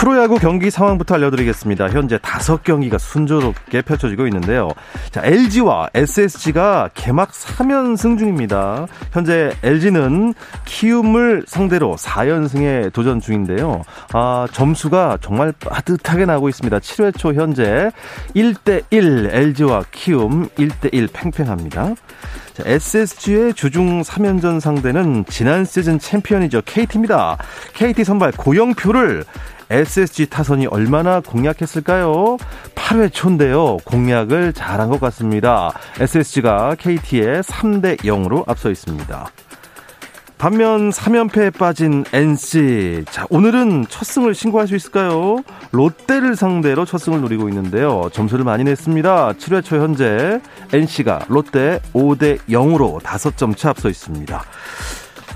프로야구 경기 상황부터 알려드리겠습니다. 현재 다섯 경기가 순조롭게 펼쳐지고 있는데요. 자, LG와 SSG가 개막 3연승 중입니다. 현재 LG는 키움을 상대로 4연승에 도전 중인데요. 아, 점수가 정말 빠듯하게 나고 있습니다. 7회 초 현재 1대1 LG와 키움 1대1 팽팽합니다. 자, SSG의 주중 3연전 상대는 지난 시즌 챔피언이죠. KT입니다. KT 선발 고영표를 SSG 타선이 얼마나 공략했을까요? 8회 초인데요. 공략을 잘한 것 같습니다. SSG가 KT에 3대 0으로 앞서 있습니다. 반면 3연패에 빠진 NC. 자, 오늘은 첫 승을 신고할 수 있을까요? 롯데를 상대로 첫 승을 노리고 있는데요. 점수를 많이 냈습니다. 7회 초 현재 NC가 롯데 5대 0으로 5점 차 앞서 있습니다.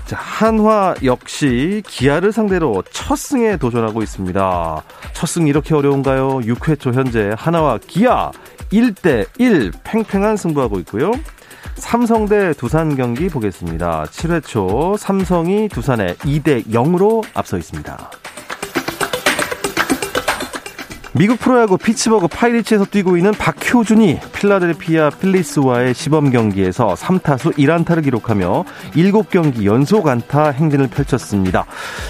자, 한화 역시 기아를 상대로 첫 승에 도전하고 있습니다. 첫 승 이렇게 어려운가요? 6회 초 현재 하나와 기아 1대1 팽팽한 승부하고 있고요. 삼성 대 두산 경기 보겠습니다. 7회 초 삼성이 두산에 2대 0으로 앞서 있습니다. 미국 프로야구 피츠버그 파이리츠에서 뛰고 있는 박효준이 필라델피아 필리스와의 시범 경기에서 3타수 1안타를 기록하며 7경기 연속 안타 행진을 펼쳤습니다.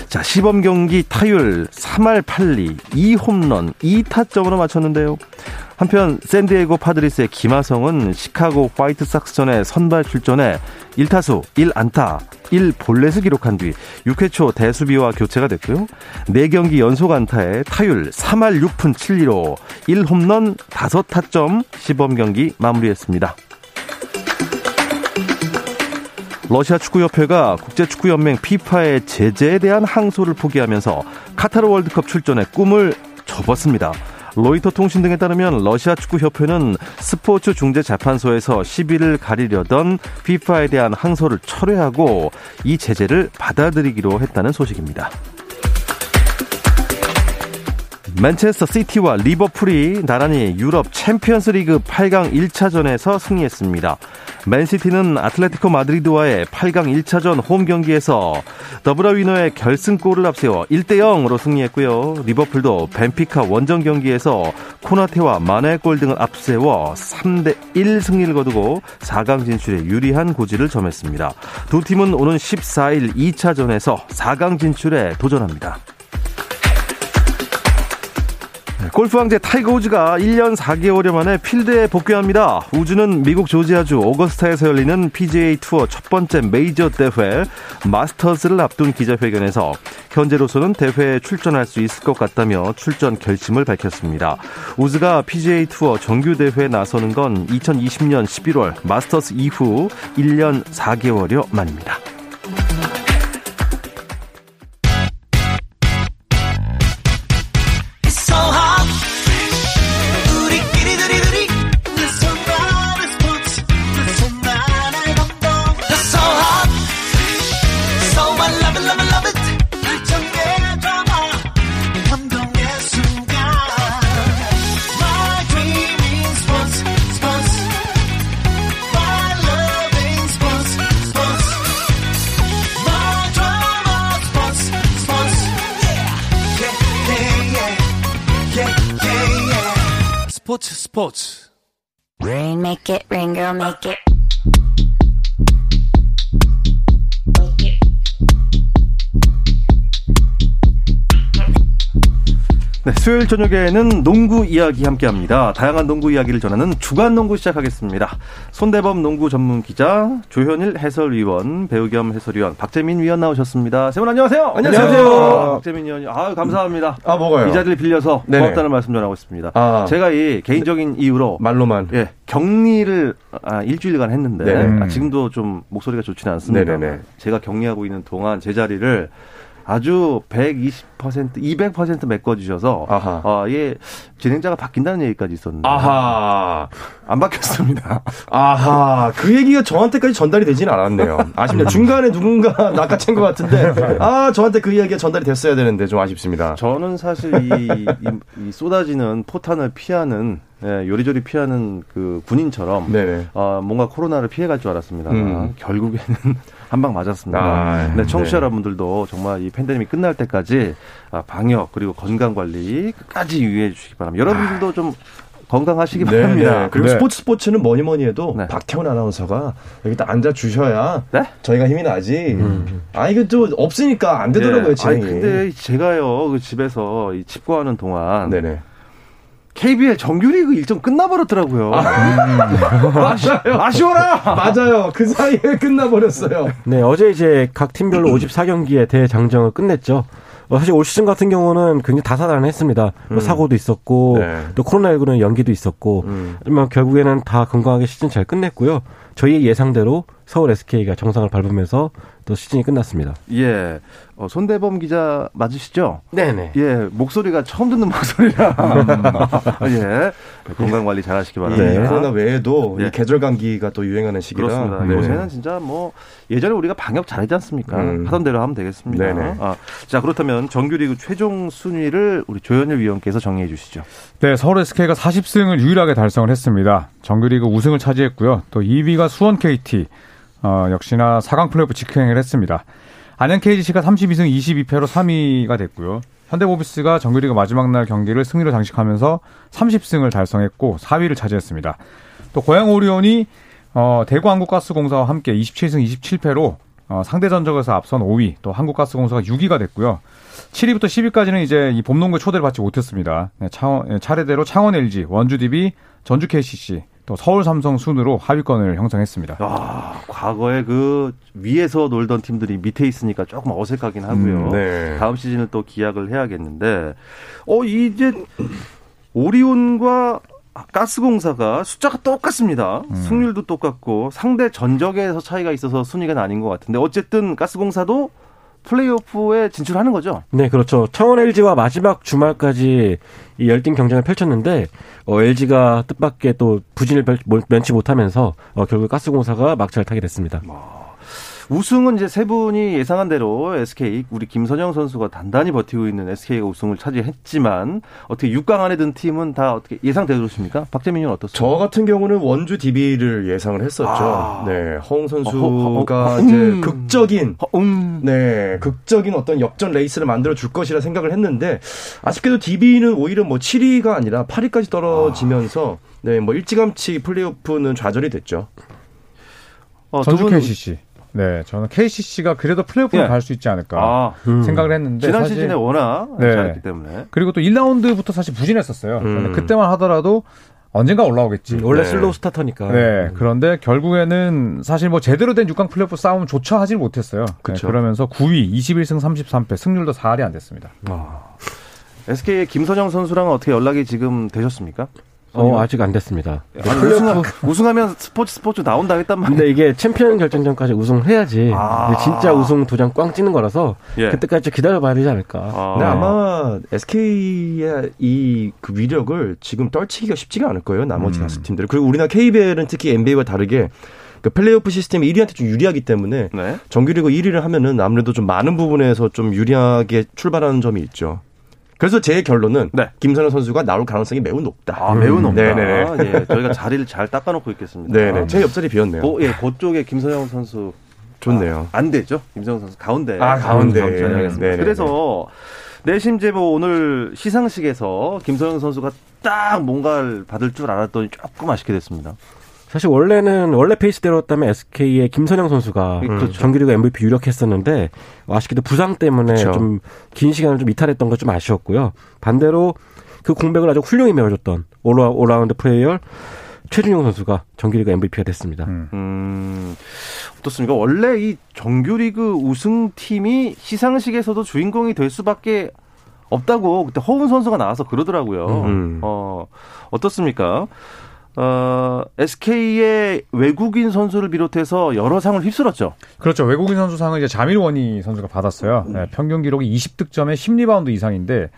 자, 시범 경기 타율 3할 8리 2홈런 2타점으로 마쳤는데요. 한편 샌디에고 파드리스의 김하성은 시카고 화이트삭스전에 선발 출전해 1타수 1안타 1볼넷을 기록한 뒤 6회 초 대수비와 교체가 됐고요. 4경기 연속 안타에 타율 3할 6푼 7리로 1홈런 5타점 시범 경기 마무리했습니다. 러시아 축구협회가 국제축구연맹 피파의 제재에 대한 항소를 포기하면서 카타르 월드컵 출전의 꿈을 접었습니다. 로이터 통신 등에 따르면 러시아 축구협회는 스포츠 중재 재판소에서 시비를 가리려던 피파에 대한 항소를 철회하고 이 제재를 받아들이기로 했다는 소식입니다. 맨체스터 시티와 리버풀이 나란히 유럽 챔피언스 리그 8강 1차전에서 승리했습니다. 맨시티는 아틀레티코 마드리드와의 8강 1차전 홈 경기에서 더브라위너의 결승골을 앞세워 1대 0으로 승리했고요. 리버풀도 벤피카 원정 경기에서 코나테와 마네골 등을 앞세워 3대 1 승리를 거두고 4강 진출에 유리한 고지를 점했습니다. 두 팀은 오는 14일 2차전에서 4강 진출에 도전합니다. 골프 황제 타이거 우즈가 1년 4개월여 만에 필드에 복귀합니다. 우즈는 미국 조지아주 오거스타에서 열리는 PGA 투어 첫 번째 메이저 대회 마스터즈를 앞둔 기자회견에서 현재로서는 대회에 출전할 수 있을 것 같다며 출전 결심을 밝혔습니다. 우즈가 PGA 투어 정규 대회에 나서는 건 2020년 11월 마스터스 이후 1년 4개월여 만입니다. 스포츠 스포츠 Rain make it rain girl make it 네, 수요일 저녁에는 농구 이야기 함께 합니다. 다양한 농구 이야기를 전하는 주간 농구 시작하겠습니다. 손대범 농구 전문 기자, 조현일 해설위원, 배우 겸 해설위원, 박재민 위원 나오셨습니다. 세 분 안녕하세요. 안녕하세요. 박재민 위원님, 아 감사합니다. 아, 뭐가요? 이 자리를 빌려서 고맙다는 말씀 전하고 있습니다. 아. 제가 이 개인적인 이유로 말로만. 예. 격리를 아, 일주일간 했는데 네. 아, 지금도 좀 목소리가 좋지는 않습니다. 네네네. 제가 격리하고 있는 동안 제 자리를 아주 120% 200% 메꿔주셔서 아하. 어, 예 진행자가 바뀐다는 얘기까지 있었는데 아하. 안 바뀌었습니다. 아하. 그 얘기가 저한테까지 전달이 되지는 않았네요. 아쉽네요. 중간에 누군가 낚아챈 것 같은데, 아, 저한테 그 이야기가 전달이 됐어야 되는데 좀 아쉽습니다. 저는 사실 이, 이, 이 쏟아지는 포탄을 피하는 예, 요리조리 피하는 그 군인처럼 네네. 어, 뭔가 코로나를 피해갈 줄 알았습니다. 음. 결국에는 한 방 맞았습니다. 아, 근데 청취자 네. 여러분들도 정말 이 팬데믹 끝날 때까지 아, 방역 그리고 건강 관리 끝까지 유의해 주시기 바랍니다. 여러분들도 좀 건강하시기 바랍니다. 네, 그리고 네. 스포츠 스포츠는 뭐니 뭐니 해도 네. 박태훈 아나운서가 여기 딱 앉아 주셔야 네? 저희가 힘이 나지. 아 이거 좀 없으니까 안 되더라고요 예. 아니 진행이. 근데 제가요 그 집에서 이 집거하는 동안 네네. KBL 정규리그 일정 끝나버렸더라고요. 맞아요. 아쉬워라. 맞아요. 그 사이에 끝나버렸어요. 네, 어제 이제 각 팀별로 54경기의 대장정을 끝냈죠. 어, 사실 올 시즌 같은 경우는 굉장히 다사다난했습니다. 뭐 사고도 있었고 네. 또 코로나19는 연기도 있었고 음. 하지만 결국에는 다 건강하게 시즌 잘 끝냈고요. 저희의 예상대로 서울 SK가 정상을 밟으면서 또 시즌이 끝났습니다. 예, 어, 손대범 기자 맞으시죠? 네네. 예, 목소리가 처음 듣는 목소리라. 예, 건강 관리 잘 하시기 이 바랍니다. 코로나 외에도 예. 이 계절 감기가 또 유행하는 시기라. 그렇습니다. 네. 요새는 진짜 뭐 예전에 우리가 방역 잘했지 않습니까? 음. 하던 대로 하면 되겠습니다. 네네. 아, 자 그렇다면 정규리그 최종 순위를 우리 조현일 위원께서 정리해 주시죠. 네, 서울 SK가 40승을 유일하게 달성을 했습니다. 정규리그 우승을 차지했고요. 또 2위가 수원 KT, 어, 역시나 4강 플레이오프 직행을 했습니다. 안양 KGC가 32승 22패로 3위가 됐고요. 현대모비스가 정규리그 마지막 날 경기를 승리로 장식하면서 30승을 달성했고 4위를 차지했습니다. 또 고양 오리온이 어, 대구 한국가스공사와 함께 27승 27패로 어, 상대 전적에서 앞선 5위, 또 한국가스공사가 6위가 됐고요. 7위부터 10위까지는 이제 이 봄농구 초대를 받지 못했습니다. 네, 차원, 네, 차례대로 창원 LG, 원주 DB, 전주 KCC, 또 서울 삼성 순으로 하위권을 형성했습니다. 아, 과거에 그 위에서 놀던 팀들이 밑에 있으니까 조금 어색하긴 하고요. 음, 네. 다음 시즌을 또 기약을 해야겠는데, 어 이제 오리온과 가스공사가 숫자가 똑같습니다. 승률도 똑같고 상대 전적에서 차이가 있어서 순위가 나뉜 것 같은데 어쨌든 가스공사도 플레이오프에 진출하는 거죠. 네, 그렇죠. 창원 LG와 마지막 주말까지 이 열띤 경쟁을 펼쳤는데 어, LG가 뜻밖의 또 부진을 별- 면치 못하면서 어, 결국 가스공사가 막차를 타게 됐습니다. 우승은 이제 세 분이 예상한 대로 SK 우리 김선영 선수가 단단히 버티고 있는 SK가 우승을 차지했지만 어떻게 6강 안에 든 팀은 다 어떻게 예상되셨습니까? 박재민 의원 어떻습니까? 저 같은 경우는 원주 DB를 예상을 했었죠. 아. 네, 허웅 선수가 어, 허- 허- 이제 음. 극적인 어, 음. 네, 극적인 어떤 역전 레이스를 만들어 줄 것이라 생각을 했는데 아쉽게도 DB는 오히려 뭐 7위가 아니라 8위까지 떨어지면서 네, 뭐 일찌감치 플레이오프는 좌절이 됐죠. 어, 두 전주 분- KCC. 네, 저는 KCC가 그래도 플레이오프에 예. 갈수 있지 않을까 아, 음. 생각을 했는데 지난 사실 시즌에 워낙 네. 잘했기 때문에 그리고 또 1라운드부터 사실 부진했었어요. 음. 근데 그때만 하더라도 언젠가 올라오겠지. 원래 네. slow starter니까. 네, 그런데 결국에는 사실 뭐 제대로 된 6강 플레이오프 싸움조차 하질 못했어요. 네. 그러면서 9위, 21승 33패, 승률도 4할이 안 됐습니다. SK의 김선형 선수랑은 어떻게 연락이 지금 되셨습니까? 어, 아직 안 됐습니다. 아니, 우승하, 우승하면 스포츠 스포츠 나온다 했단 말이에요. 근데 이게 챔피언 결정전까지 우승을 해야지 아. 진짜 우승 도장 꽝 찍는 거라서 예. 그때까지 좀 기다려봐야 되지 않을까. 아. 근데 아마 SK의 이 그 위력을 지금 떨치기가 쉽지가 않을 거예요. 나머지 다섯 팀들. 그리고 우리나라 KBL은 특히 NBA와 다르게 그 플레이오프 시스템이 1위한테 좀 유리하기 때문에 네. 정규리그 1위를 하면은 아무래도 좀 많은 부분에서 좀 유리하게 출발하는 점이 있죠. 그래서 제 결론은 네. 김선영 선수가 나올 가능성이 매우 높다. 아, 매우 높다. 네네네. 예, 저희가 자리를 잘 닦아놓고 있겠습니다. 네네. 제 옆자리 비었네요. 고, 예, 그쪽에 김선영 선수 좋네요. 안 되죠. 김선영 선수 가운데. 아, 가운데. 알겠습니다. 네네네. 그래서 내심 제보 오늘 시상식에서 김선영 선수가 딱 뭔가를 받을 줄 알았더니 조금 아쉽게 됐습니다. 사실 원래는 원래 페이스대로였다면 SK의 김선영 선수가 음, 그렇죠. 정규리그 MVP 유력했었는데 아쉽게도 부상 때문에 그렇죠. 좀긴 시간을 좀 이탈했던 것 좀 아쉬웠고요. 반대로 그 공백을 아주 훌륭히 메워줬던 올라, 올라운드 플레이어 최준용 선수가 정규리그 MVP가 됐습니다. 음. 음, 어떻습니까? 원래 이 정규리그 우승팀이 시상식에서도 주인공이 될 수밖에 없다고 그때 허웅 선수가 나와서 그러더라고요. 음. 어, 어떻습니까? 어, SK의 외국인 선수를 비롯해서 여러 상을 휩쓸었죠. 그렇죠. 외국인 선수상은 이제 자밀 워니 선수가 받았어요. 네, 평균 기록이 20득점에 10리바운드 이상인데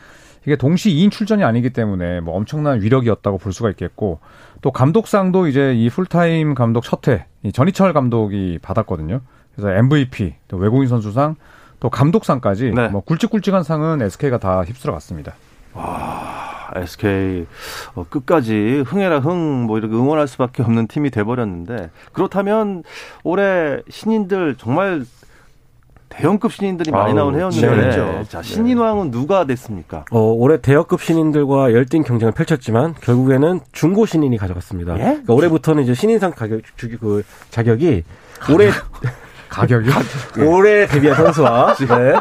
이게 동시 2인 출전이 아니기 때문에 뭐 엄청난 위력이었다고 볼 수가 있겠고 또 감독상도 이제 이 풀타임 감독 첫회 전희철 감독이 받았거든요. 그래서 MVP, 또 외국인 선수상, 또 감독상까지 네. 뭐 굵직굵직한 상은 SK가 다 휩쓸어 갔습니다. SK 어, 끝까지 흥해라 흥 뭐 이렇게 응원할 수밖에 없는 팀이 돼버렸는데 그렇다면 올해 신인들 정말 대형급 신인들이 많이 아우, 나온 해였는데 신인이죠. 자 신인왕은 누가 됐습니까? 어, 올해 대여급 신인들과 열띤 경쟁을 펼쳤지만 결국에는 중고 신인이 가져갔습니다. 예? 그러니까 올해부터는 이제 신인상 가격 주, 그 자격이 올해 가격이 올해 데뷔한 선수와 네.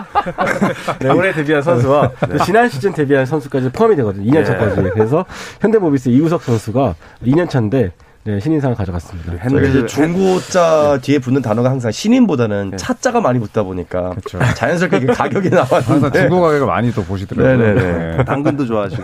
네, 올해 데뷔한 선수와 또 지난 시즌 데뷔한 선수까지 포함이 되거든요. 2년 차까지. 그래서 현대모비스 이우석 선수가 2년 차인데 네, 신인상을 가져갔습니다. 저희 핸들 이제 중고자 뒤에 붙는 단어가 항상 신인보다는 네. 차자가 많이 붙다 보니까 그렇죠. 자연스럽게 가격이 나왔는데 중고 가격을 많이 또 보시더라고요. 네네네. 네. 당근도 좋아하시고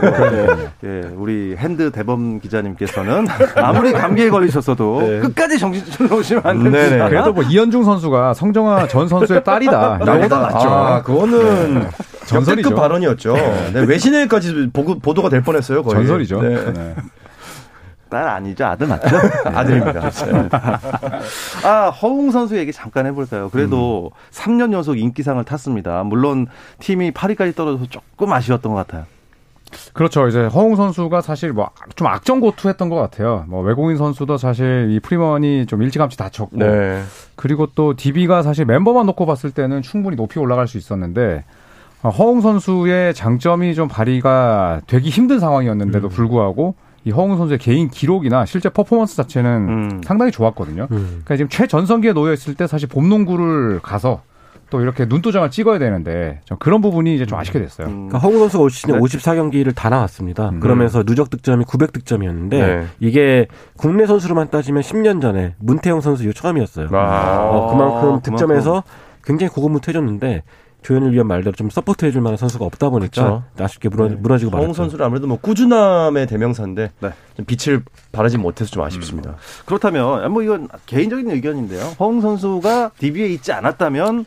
예, 우리 핸드 대범 기자님께서는 아무리 감기에 걸리셨어도 네. 끝까지 정신 차려오시면 안 됩니다. 네네. 그래도 뭐 이현중 선수가 성정아 전 선수의 딸이다. 나보다 맞죠. 아, 그거는 전설이죠. 역대급 발언이었죠. 네, 외신에까지 보고, 보도가 될 뻔했어요. 거의. 전설이죠. 네. 네. 딸 아니죠 아들 맞죠? 아들입니다. 아, 허웅 선수 얘기 잠깐 해볼까요? 그래도 3년 연속 인기상을 탔습니다. 물론 팀이 8위까지 떨어져서 조금 아쉬웠던 것 같아요. 그렇죠. 이제 허웅 선수가 사실 뭐 좀 악정고투했던 것 같아요. 뭐 외국인 선수도 사실 이 프리먼이 좀 일찌감치 다쳤고 네. 그리고 또 DB가 사실 멤버만 놓고 봤을 때는 충분히 높이 올라갈 수 있었는데 어, 허웅 선수의 장점이 좀 발휘가 되기 힘든 상황이었는데도 불구하고 이 허웅 선수의 개인 기록이나 실제 퍼포먼스 자체는 음. 상당히 좋았거든요. 음. 그러니까 지금 최전성기에 놓여 있을 때 사실 봄농구를 가서 또 이렇게 눈도장을 찍어야 되는데 좀 그런 부분이 이제 좀 아쉽게 됐어요. 음, 그러니까 허웅 선수가 올 시즌에 네. 54경기를 다 나왔습니다. 음. 그러면서 누적 득점이 900득점이었는데 네. 이게 국내 선수로만 따지면 10년 전에 문태영 선수 이후 처음이었어요. 아. 어, 그만큼 그만큼. 득점에서 굉장히 고군분투해줬는데 조현일 위원 말대로 좀 support 해줄 만한 선수가 없다 보니까 아쉽게 무너, 무너지고 허웅 말았죠. 선수는 아무래도 뭐 꾸준함의 대명사인데 네. 좀 빛을 발하지 못해서 좀 아쉽습니다. 그렇다면 뭐 이건 개인적인 의견인데요. 허웅 선수가 DB에 있지 않았다면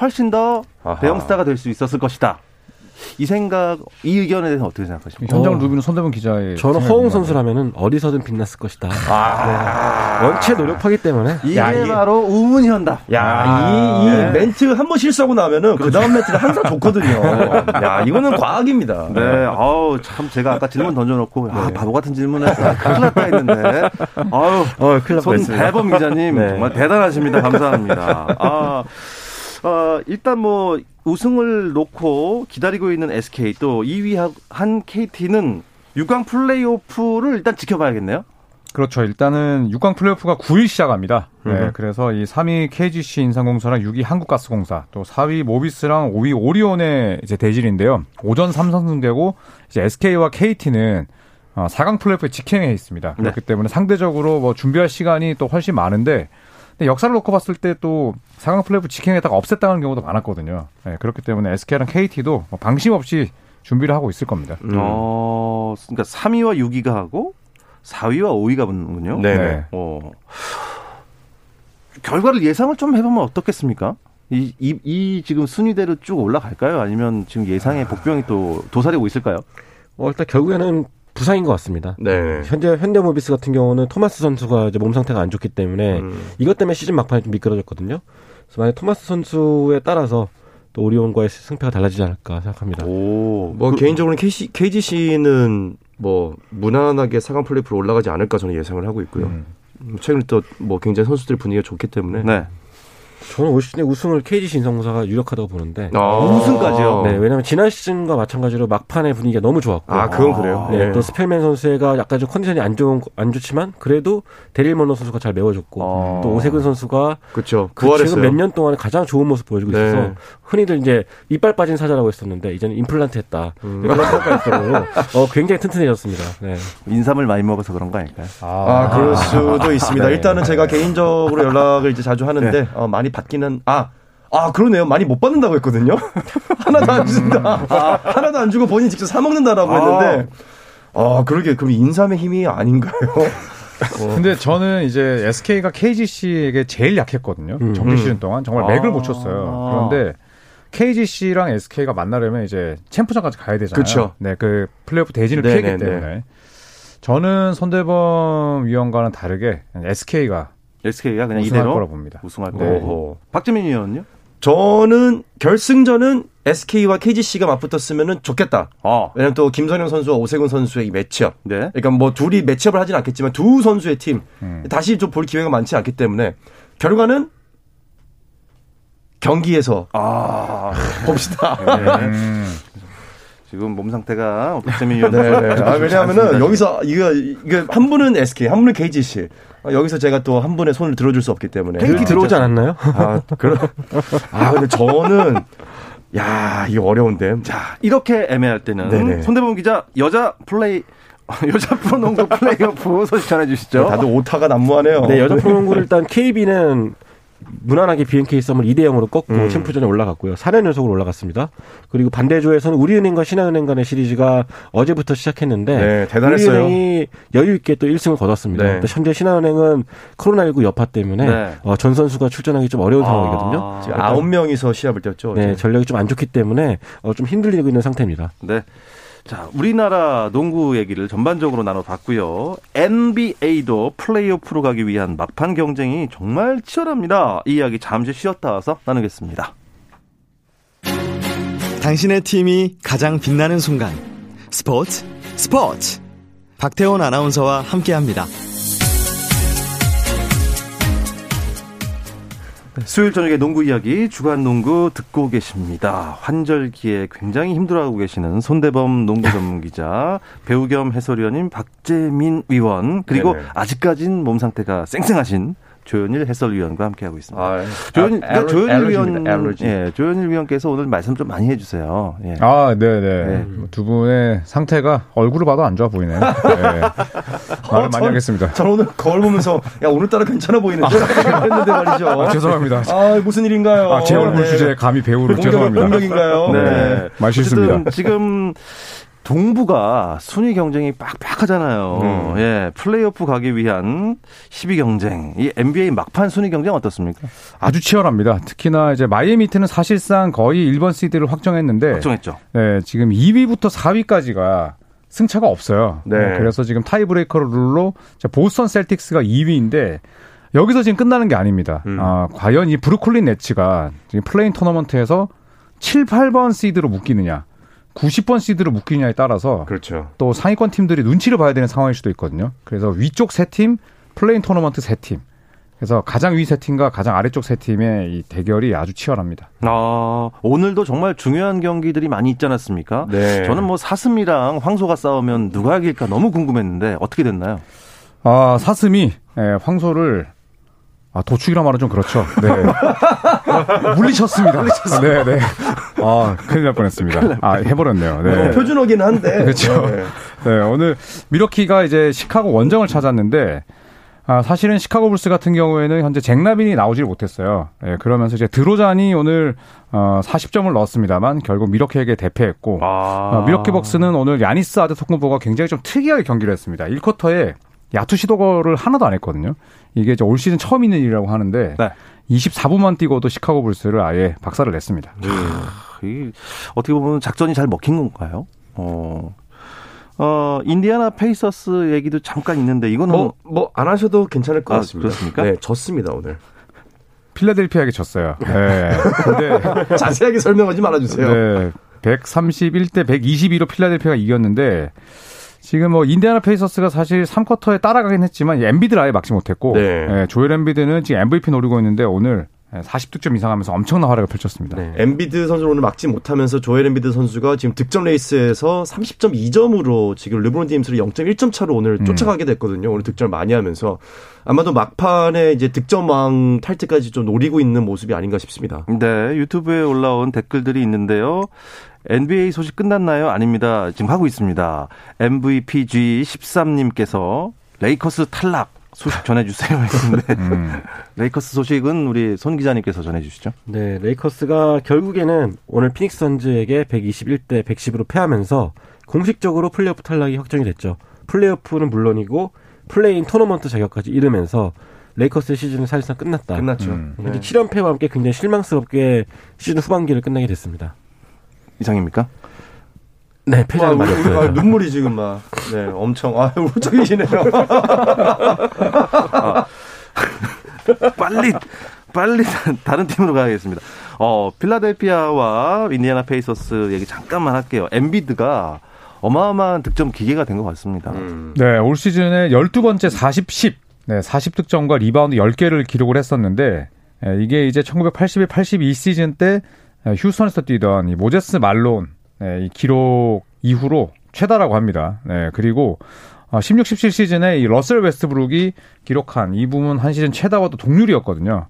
훨씬 더 아하. 대형 스타가 될 수 있었을 것이다. 이 생각, 이 의견에 대해서 어떻게 생각하십니까? 현장을 어. 누비는 손대문 기자의 저는 허웅 선수라면은 어디서든 빛났을 것이다. 아. 네. 원체 노력하기 때문에 이게 야, 이게- 바로 우문현다. 야, 아, 이, 이 네. 멘트 한 번 실수하고 나면은 그 다음 멘트가 항상 좋거든요. 야, 이거는 과학입니다. 네, 아우 참 제가 아까 질문 던져놓고 아 네. 바보 같은 질문을 아, 큰일 났다 했는데 아우 어, 큰일 날손 뻔했습니다. 대범 기자님 네. 정말 대단하십니다. 감사합니다. 아, 어, 일단 뭐 우승을 놓고 기다리고 있는 SK 또 2위 한 KT는 6강 플레이오프를 일단 지켜봐야겠네요. 그렇죠. 일단은 6강 플레이오프가 9일 시작합니다. 네. 그래서 이 3위 KGC 인삼공사랑 6위 한국가스공사, 또 4위 모비스랑 5위 오리온의 이제 대질인데요. 오전 3선승되고 이제 SK와 KT는 어, 4강 플레이오프에 직행해 있습니다. 그렇기 때문에 상대적으로 뭐 준비할 시간이 또 훨씬 많은데 근데 역사를 놓고 봤을 때또 4강 플레이오프 직행했다가 없앴다는 경우도 많았거든요. 네, 그렇기 때문에 SK랑 KT도 뭐 방심 없이 준비를 하고 있을 겁니다. 음. 어, 그러니까 3위와 6위가 하고 4위와 5위가 붙는군요. 네. 네. 어. 결과를 예상을 좀 해보면 어떻겠습니까? 이, 이, 이 지금 순위대로 쭉 올라갈까요? 아니면 지금 예상의 복병이 또 도사리고 있을까요? 어, 일단 결국에는 부상인 것 같습니다. 네. 현재 현대모비스 같은 경우는 토마스 선수가 이제 몸 상태가 안 좋기 때문에 음. 이것 때문에 시즌 막판에 좀 미끄러졌거든요. 그래서 만약 토마스 선수에 따라서 또 오리온과의 승패가 달라지지 않을까 생각합니다. 오. 뭐 개인적으로는 KC, KGC는 뭐 무난하게 4강 플레이오프로 올라가지 않을까 저는 예상을 하고 있고요. 음. 음, 최근에 또 뭐 굉장히 선수들 분위기가 좋기 때문에 네. 저는 올 시즌에 우승을 KGC 인삼공사가 유력하다고 보는데 아. 우승까지요? 네, 왜냐하면 지난 시즌과 마찬가지로 막판의 분위기가 너무 좋았고 아, 그건 그래요. 네, 네. 또 스펠맨 선수가 약간 좀 컨디션이 안 좋은 안 좋지만 그래도 데릴 머너 선수가 잘 메워줬고 어. 또 오세근 선수가 그렇죠. 그 부활했어요. 지금 몇년 동안에 가장 좋은 모습 보여주고 네. 있어서 흔히들 이제 이빨 빠진 사자라고 했었는데 이제는 임플란트 했다 음. 그런 정도로 어, 굉장히 튼튼해졌습니다. 네. 인삼을 많이 먹어서 그런 거 아닐까요? 아, 그럴 수도 있습니다. 네. 일단은 제가 개인적으로 연락을 이제 자주 하는데 어, 많이 받기는 아. 아, 그러네요. 많이 못 받는다고 했거든요. 하나도 안 준다. 아, 하나도 안 주고 본인이 직접 사 먹는다라고 아. 했는데 아, 그러게 그럼 인삼의 힘이 아닌가요? 어. 근데 저는 이제 SK가 KGC에게 제일 약했거든요. 음. 정규 시즌 동안 정말 맥을 아. 못 쳤어요. 그런데 KGC랑 SK가 만나려면 이제 챔프전까지 가야 되잖아요. 그렇죠. 네, 그 플레이오프 대진을 네네네. 피했기 때문에 저는 손대범 위원과는 다르게 SK가 SK가 그냥 우승할 이대로 거라 봅니다. 우승할 네. 거고. 박재민 위원은요? 저는 결승전은 SK와 KGC가 맞붙었으면 좋겠다. 어. 왜냐면 또 김선영 선수와 오세근 선수의 이 매치업. 네. 그러니까 뭐 둘이 매치업을 하진 않겠지만 두 선수의 팀 음. 다시 좀 볼 기회가 많지 않기 때문에 결과는 경기에서 아 봅시다. 네. 음. 지금 몸 상태가 박재민 위원. 네, 네. 아, 왜냐하면은 여기서 이거 이거 한 분은 SK, 한 분은 KGC. 아, 여기서 제가 또 한 분의 손을 들어줄 수 없기 때문에. 팬키 들어오지 않았나요? 아, 그럼. 아, 근데 저는 야, 이거 어려운데. 자, 이렇게 애매할 때는 네네. 손대범 기자 여자 플레이 여자 프로농구 플레이오프 소식 전해주시죠. 네, 다들 오타가 난무하네요. 네, 여자 프로농구를 일단 KB는 무난하게 BNK 썸을 2대 0으로 꺾고 음. 챔프전에 올라갔고요. 4년 연속으로 올라갔습니다. 그리고 반대조에서는 우리은행과 신한은행 간의 시리즈가 어제부터 시작했는데 네, 대단했어요. 우리은행이 여유 있게 또 1승을 거뒀습니다. 네. 현재 신한은행은 코로나19 여파 때문에 네. 어, 전 선수가 출전하기 좀 어려운 아. 상황이거든요. 지금 9명이서 시합을 뛰었죠. 네, 전력이 좀 안 좋기 때문에 어, 좀 힘들리고 있는 상태입니다. 네. 자, 우리나라 농구 얘기를 전반적으로 나눠봤고요. NBA도 플레이오프로 가기 위한 막판 경쟁이 정말 치열합니다. 이 이야기 잠시 쉬었다 와서 나누겠습니다. 당신의 팀이 가장 빛나는 순간. 스포츠, 스포츠. 박태원 아나운서와 함께합니다. 수요일 저녁에 농구 이야기 주간 농구 듣고 계십니다. 환절기에 굉장히 힘들어하고 계시는 손대범 농구 전문 기자, 배우 겸 해설위원인 박재민 위원, 그리고 네네. 아직까진 몸 상태가 쌩쌩하신 조현일 해설위원과 함께하고 있습니다. 아, 예. 조현, 아, 그러니까 조현일 위원, 예, 조현일 위원께서 오늘 말씀 좀 많이 해주세요. 예. 아, 네네. 네. 두 분의 상태가 얼굴을 봐도 안 좋아 보이네요. 네. 말을 어, 많이 하겠습니다. 저 오늘 거울 보면서 야 오늘따라 괜찮아 보이는데 했는데 말이죠. 아, 죄송합니다. 아 무슨 일인가요? 아, 제 얼굴 네. 주제에 감히 배우를 죄송합니다. 공격인가요? 네. 네. 말실수입니다. 지금 동부가 순위 경쟁이 빡빡하잖아요. 음. 예, 플레이오프 가기 위한 10위 경쟁. 이 NBA 막판 순위 경쟁 어떻습니까? 아주 치열합니다. 특히나 이제 마이애미 히트는 사실상 거의 1번 시드를 확정했는데 확정했죠. 네, 지금 2위부터 4위까지가 승차가 없어요. 네. 네. 그래서 지금 tiebreaker 룰로 보스턴 셀틱스가 2위인데 여기서 지금 끝나는 게 아닙니다. 음. 아, 과연 이 브루클린 네츠가 지금 play-in 토너먼트에서 7, 8번 시드로 묶이느냐. 9, 10번 시드로 묶이냐에 따라서 그렇죠. 또 상위권 팀들이 눈치를 봐야 되는 상황일 수도 있거든요. 그래서 위쪽 세 팀, play-in 토너먼트 세 팀. 그래서 가장 위 세 팀과 가장 아래쪽 세 팀의 이 대결이 아주 치열합니다. 아, 오늘도 정말 중요한 경기들이 많이 있지 않았습니까? 네. 저는 뭐 사슴이랑 황소가 싸우면 누가 이길까 너무 궁금했는데 어떻게 됐나요? 아, 사슴이 예, 황소를 아, 도축이라 말은 좀 그렇죠. 네. 물리쳤습니다. 물리쳤습니다. 네, 네. 아, 큰일 날 뻔했습니다. 아, 해버렸네요. 네. 어, 표준어긴 한데. 그렇죠. 네. 네. 오늘 미러키가 이제 시카고 원정을 찾았는데, 아, 사실은 시카고 불스 같은 경우에는 현재 잭라빈이 나오질 못했어요. 예, 그러면서 이제 드로잔이 오늘 어, 40점을 넣었습니다만 결국 미러키에게 대패했고 아. 어, 미러키 벅스는 오늘 야니스 아드토쿤보가 굉장히 좀 특이하게 경기를 했습니다. 1쿼터에 야투 시도를 하나도 안 했거든요. 이게 이제 올 시즌 처음 있는 일이라고 하는데 네. 24분만 뛰고도 시카고 불스를 아예 박살을 냈습니다. 네. 이, 어떻게 보면 작전이 잘 먹힌 건가요? 어. 어, 인디아나 페이서스 얘기도 잠깐 있는데 이거는 뭐뭐안 하셔도 괜찮을 것 아, 같습니다. 그렇습니까? 네, 졌습니다, 오늘. 필라델피아에게 졌어요. 네. 근데 자세하게 설명하지 말아 주세요. 네. 131대 122로 필라델피아가 이겼는데 지금 뭐 인디아나 페이서스가 사실 3쿼터에 따라가긴 했지만 엠비드를 아예 막지 못했고 네. 예, 조엘 엠비드는 지금 MVP 노리고 있는데 오늘 40득점 이상 하면서 엄청난 활약을 펼쳤습니다. 네. 엠비드 선수를 오늘 막지 못하면서 조엘 엠비드 선수가 지금 득점 레이스에서 30.2점으로 지금 르브론 제임스를 0.1점 차로 오늘 음. 쫓아가게 됐거든요. 오늘 득점을 많이 하면서 아마도 막판에 이제 득점왕 탈환까지 좀 노리고 있는 모습이 아닌가 싶습니다. 네, 유튜브에 올라온 댓글들이 있는데요. NBA 소식 끝났나요? 아닙니다. 지금 하고 있습니다. MVPG 13님께서 레이커스 탈락 소식 전해주세요 했는데 음. 레이커스 소식은 우리 손 기자님께서 전해주시죠. 네, 레이커스가 결국에는 오늘 피닉스 선즈에게 121대 110으로 패하면서 공식적으로 플레이오프 탈락이 확정이 됐죠. 플레이오프는 물론이고 play-in 토너먼트 자격까지 잃으면서 레이커스의 시즌은 사실상 끝났다. 끝났죠. 음. 네. 현재 7연패와 함께 굉장히 실망스럽게 시즌 후반기를 끝나게 됐습니다. 이상입니까? 네, 우리, 우리, 아, 맞았어요. 눈물이 지금 막, 네, 엄청, 아, 울적이시네요. 빨리 빨리 다른 팀으로 가야겠습니다. 어, 필라델피아와 인디애나 페이서스 얘기 잠깐만 할게요. 엠비드가 어마어마한 득점 기계가 된 것 같습니다. 음. 네, 올 시즌에 12번째 40, 10. 네, 40득점과 리바운드 10개를 기록을 했었는데, 예, 이게 이제 1981, 82 시즌 때 예, 휴스턴에서 뛰던 이 모제스 말론 네, 이 기록 이후로 최다라고 합니다. 네, 그리고 어, 16, 17 시즌에 이 러셀 웨스트브룩이 기록한 이 부분 한 시즌 최다와 도 동률이었거든요.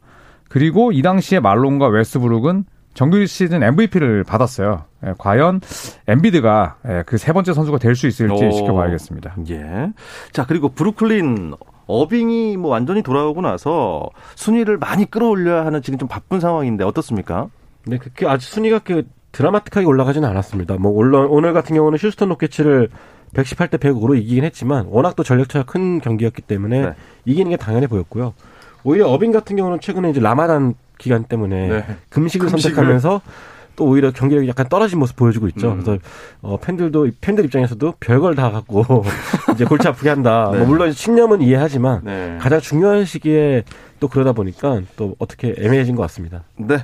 그리고 이 당시에 말론과 웨스트브룩은 정규 시즌 MVP를 받았어요. 예, 과연 엠비드가 예, 그 세 번째 선수가 될 수 있을지 오. 지켜봐야겠습니다. 예. 자, 그리고 브루클린 어빙이 뭐 완전히 돌아오고 나서 순위를 많이 끌어올려야 하는 지금 좀 바쁜 상황인데 어떻습니까? 네, 그게 아주 순위가 그 드라마틱하게 올라가지는 않았습니다. 뭐 오늘, 오늘 같은 경우는 휴스턴 로켓츠를 118대 105로 이기긴 했지만 워낙 또 전력차가 큰 경기였기 때문에 네. 이기는 게 당연해 보였고요. 오히려 어빙 같은 경우는 최근에 이제 라마단 기간 때문에 네. 금식을, 금식을. 선택하면서 또 오히려 경기력이 약간 떨어진 모습 보여주고 있죠. 음. 그래서 어, 팬들도 팬들 입장에서도 별걸 다 갖고 이제 골치 아프게 한다. 네. 뭐 물론 신념은 이해하지만 네. 가장 중요한 시기에 또 그러다 보니까 또 어떻게 애매해진 것 같습니다. 네.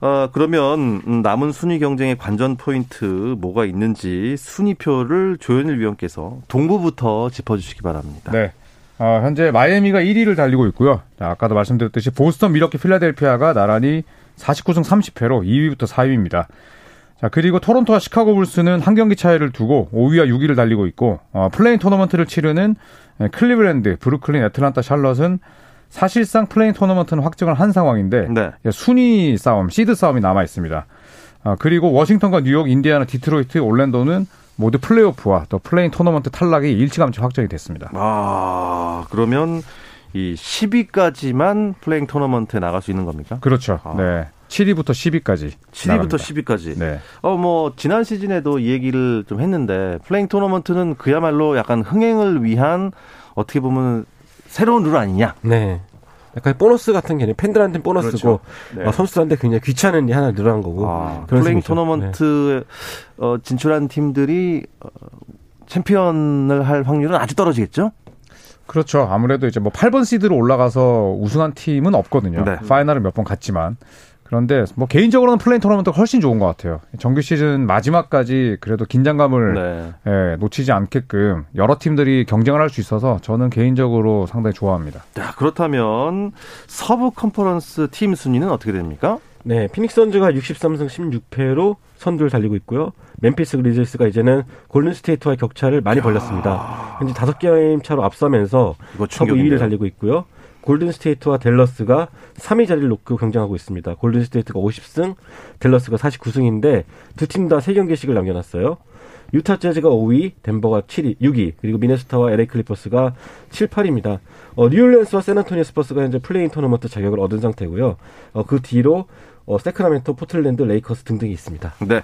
어, 그러면 음, 남은 순위 경쟁의 관전 포인트 뭐가 있는지 순위표를 조현일 위원께서 동부부터 짚어주시기 바랍니다. 네. 어, 현재 마이애미가 1위를 달리고 있고요. 자, 아까도 말씀드렸듯이 보스턴, 밀워키, 필라델피아가 나란히 49승 30패로 2위부터 4위입니다. 자, 그리고 토론토와 시카고 불스는 한 경기 차이를 두고 5위와 6위를 달리고 있고, 어, play-in 토너먼트를 치르는 에, 클리브랜드, 브루클린, 애틀란타, 샬럿은 사실상 play-in 토너먼트는 확정을 한 상황인데, 네. 예, 순위 싸움, 시드 싸움이 남아 있습니다. 아, 그리고 워싱턴과 뉴욕, 인디아나, 디트로이트, 올랜도는 모두 플레이오프와 또 play-in 토너먼트 탈락이 일찌감치 확정이 됐습니다. 아, 그러면 이 10위까지만 play-in 토너먼트에 나갈 수 있는 겁니까? 그렇죠. 아. 네. 7위부터 10위까지. 7위부터 10위까지. 네. 어, 뭐, 지난 시즌에도 이 얘기를 좀 했는데, play-in 토너먼트는 그야말로 약간 흥행을 위한 어떻게 보면 새로운 룰 아니냐? 네. 약간 보너스 같은 개념, 팬들한테는 보너스고 네. 어, 선수들한테 굉장히 귀찮은 일 하나 늘어난 거고. 아, 그런 play-in. 토너먼트 어, 진출한 팀들이 어, 챔피언을 할 확률은 아주 떨어지겠죠? 그렇죠. 아무래도 이제 뭐 8번 시드로 올라가서 우승한 팀은 없거든요. 네. 파이널을 몇 번 갔지만. 그런데 뭐 개인적으로는 play-in 토너먼트가 훨씬 좋은 것 같아요. 정규 시즌 마지막까지 그래도 긴장감을 네. 예, 놓치지 않게끔 여러 팀들이 경쟁을 할 수 있어서 저는 개인적으로 상당히 좋아합니다. 자, 그렇다면 서부 컨퍼런스 팀 순위는 어떻게 됩니까? 네, 피닉스 선즈가 63승 16패로 선두를 달리고 있고요. 멤피스 그리즐스가 이제는 골든 스테이트와의 격차를 많이 벌렸습니다. 현재 다섯 게임 차로 앞서면서 이거 서부 충격이네요. 2위를 달리고 있고요. 골든 스테이트와 댈러스가 3위 자리를 놓고 경쟁하고 있습니다. 골든 스테이트가 50승, 댈러스가 49승인데 두 팀 다 3경기씩을 남겨놨어요. 유타 재즈가 5위, 덴버가 7위, 6위, 그리고 미네소타와 LA 클리퍼스가 7, 8위입니다. 어, 뉴올리언스와 샌안토니오 스퍼스가 현재 play-in 토너먼트 자격을 얻은 상태고요. 어, 그 뒤로 어, 세크라멘토, 포틀랜드, 레이커스 등등이 있습니다. 네.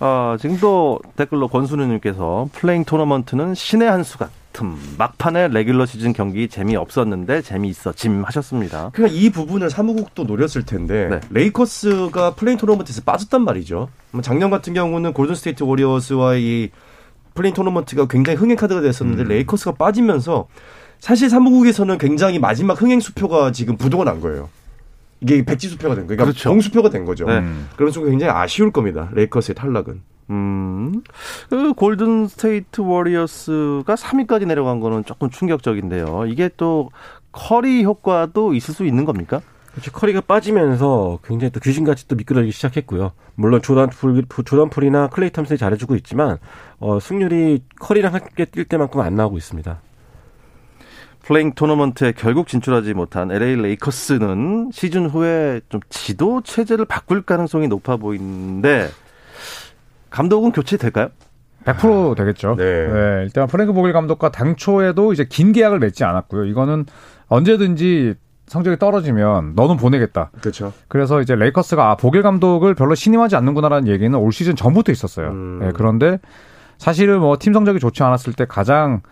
아, 지금도 댓글로 권순우님께서 play-in 토너먼트는 신의 한 수 같음. 막판에 레귤러 시즌 경기 재미없었는데 재미있어 짐 하셨습니다. 그러니까 이 부분을 사무국도 노렸을 텐데 네. 레이커스가 play-in 토너먼트에서 빠졌단 말이죠. 뭐 작년 같은 경우는 골든 스테이트 워리어스와 이 play-in 토너먼트가 굉장히 흥행 카드가 됐었는데 레이커스가 빠지면서 사실 사무국에서는 굉장히 마지막 흥행 수표가 지금 부도가 난 거예요. 이게 백지 수표가 된 거예요. 그러니까 그렇죠. 똥수표가 된 거죠. 네. 음. 그런 쪽은 굉장히 아쉬울 겁니다. 레이커스의 탈락은. 음, 그 골든 스테이트 워리어스가 3위까지 내려간 거는 조금 충격적인데요. 이게 또 커리 효과도 있을 수 있는 겁니까? 그렇죠. 커리가 빠지면서 굉장히 또 귀신같이 또 미끄러지기 시작했고요. 물론 조단 풀, 조단 풀이나 클레이 탐슨이 잘해주고 있지만 어, 승률이 커리랑 함께 뛸 때만큼 안 나오고 있습니다. play-in 토너먼트에 결국 진출하지 못한 LA 레이커스는 시즌 후에 좀 지도 체제를 바꿀 가능성이 높아 보이는데 감독은 교체될까요? 100% 되겠죠. 네. 일단 프랭크 보겔 감독과 당초에도 이제 긴 계약을 맺지 않았고요. 이거는 언제든지 성적이 떨어지면 너는 보내겠다. 그렇죠. 그래서 이제 레이커스가 아, 보겔 감독을 별로 신임하지 않는구나라는 얘기는 올 시즌 전부터 있었어요. 음. 네, 그런데 사실은 뭐 팀 성적이 좋지 않았을 때 가장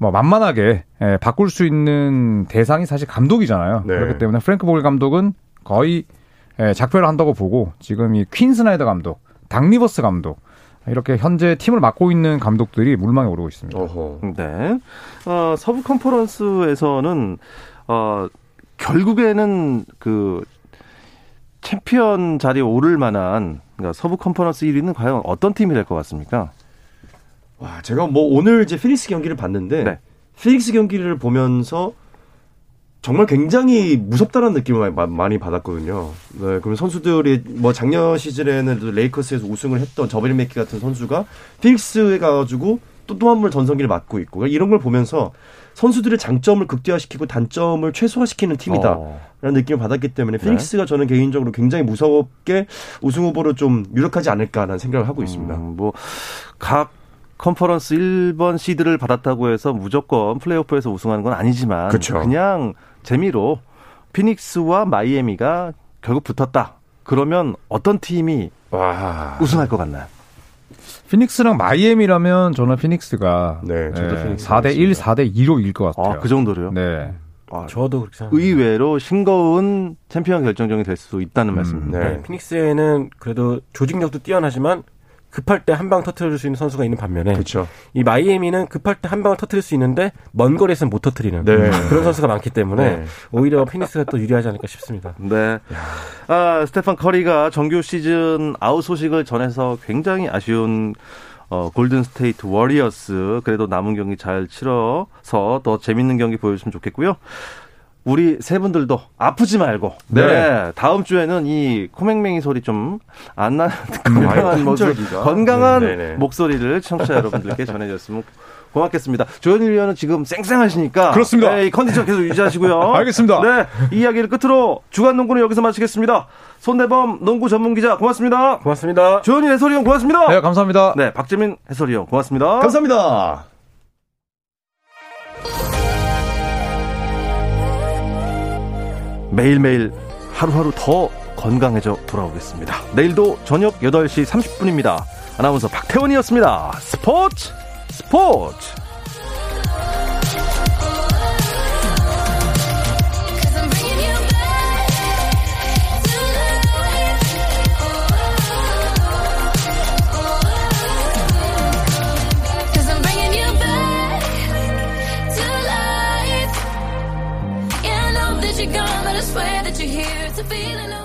뭐 만만하게 예, 바꿀 수 있는 대상이 사실 감독이잖아요. 네. 그렇기 때문에 프랭크 보겔 감독은 거의 예, 작별을 한다고 보고 지금 이 퀸 스나이더 감독, 닥 리버스 감독 이렇게 현재 팀을 맡고 있는 감독들이 물망에 오르고 있습니다. 어허. 네. 어, 서부 컨퍼런스에서는 어, 결국에는 그 챔피언 자리에 오를 만한 그러니까 서부 컨퍼런스 1위는 과연 어떤 팀이 될 것 같습니까? 와, 제가 뭐 오늘 이제 피닉스 경기를 봤는데 네. 피닉스 경기를 보면서 정말 굉장히 무섭다는 느낌을 마- 많이 받았거든요. 네, 그럼 선수들이 뭐 작년 시즌에는 또 레이커스에서 우승을 했던 저베리 맥키 같은 선수가 피닉스에 가가지고 또 또 한 번 전성기를 맡고 있고 이런 걸 보면서 선수들의 장점을 극대화시키고 단점을 최소화시키는 팀이다. 어, 라는 느낌을 받았기 때문에 네. 피닉스가 저는 개인적으로 굉장히 무섭게 우승 후보로 좀 유력하지 않을까라는 생각을 하고 있습니다. 음, 뭐각 컨퍼런스 1번 시드를 받았다고 해서 무조건 플레이오프에서 우승하는 건 아니지만 그쵸. 냥 재미로 피닉스와 마이애미가 결국 붙었다. 그러면 어떤 팀이 와. 우승할 것 같나요? 피닉스랑 마이애미라면 저는 피닉스가 네, 저도 예, 피닉스 4대 1, 하겠습니다. 4대 2로 이길 것 같아요. 아, 그 정도로요? 네. 아, 저도 그렇게 생각합니다. 의외로 싱거운 챔피언 결정전이 될 수 있다는 음, 말씀입니다. 네. 네, 피닉스에는 그래도 조직력도 뛰어나지만 급할 때 한 방 터트릴 수 있는 선수가 있는 반면에 그렇죠. 이 마이애미는 급할 때 한 방을 터트릴 수 있는데 먼 거리에서는 못 터트리는 네. 그런 선수가 많기 때문에 네. 오히려 피닉스가 또 유리하지 않을까 싶습니다. 네. 아, 스테판 커리가 정규 시즌 아웃 소식을 전해서 굉장히 아쉬운 어, 골든 스테이트 워리어스 그래도 남은 경기 잘 치러서 더 재밌는 경기 보여주시면 좋겠고요. 우리 세 분들도 아프지 말고 네. 네. 다음 주에는 이 코맹맹이 소리 좀 안 나는 건강한 모습. 건강한 네, 네, 네. 목소리를 청취자 여러분들께 전해줬으면 고맙겠습니다. 조현일 위원은 지금 쌩쌩하시니까 그렇습니다. 네, 이 컨디션 계속 유지하시고요. 알겠습니다. 네, 이 이야기를 끝으로 주간 농구는 여기서 마치겠습니다. 손대범 농구 전문 기자 고맙습니다. 고맙습니다. 조현일 해설위원 고맙습니다. 네, 감사합니다. 네, 박재민 해설위원 고맙습니다. 감사합니다. 매일매일 하루하루 더 건강해져 돌아오겠습니다. 내일도 저녁 8시 30분입니다. 아나운서 박태원이었습니다. 스포츠 스포츠 a feeling.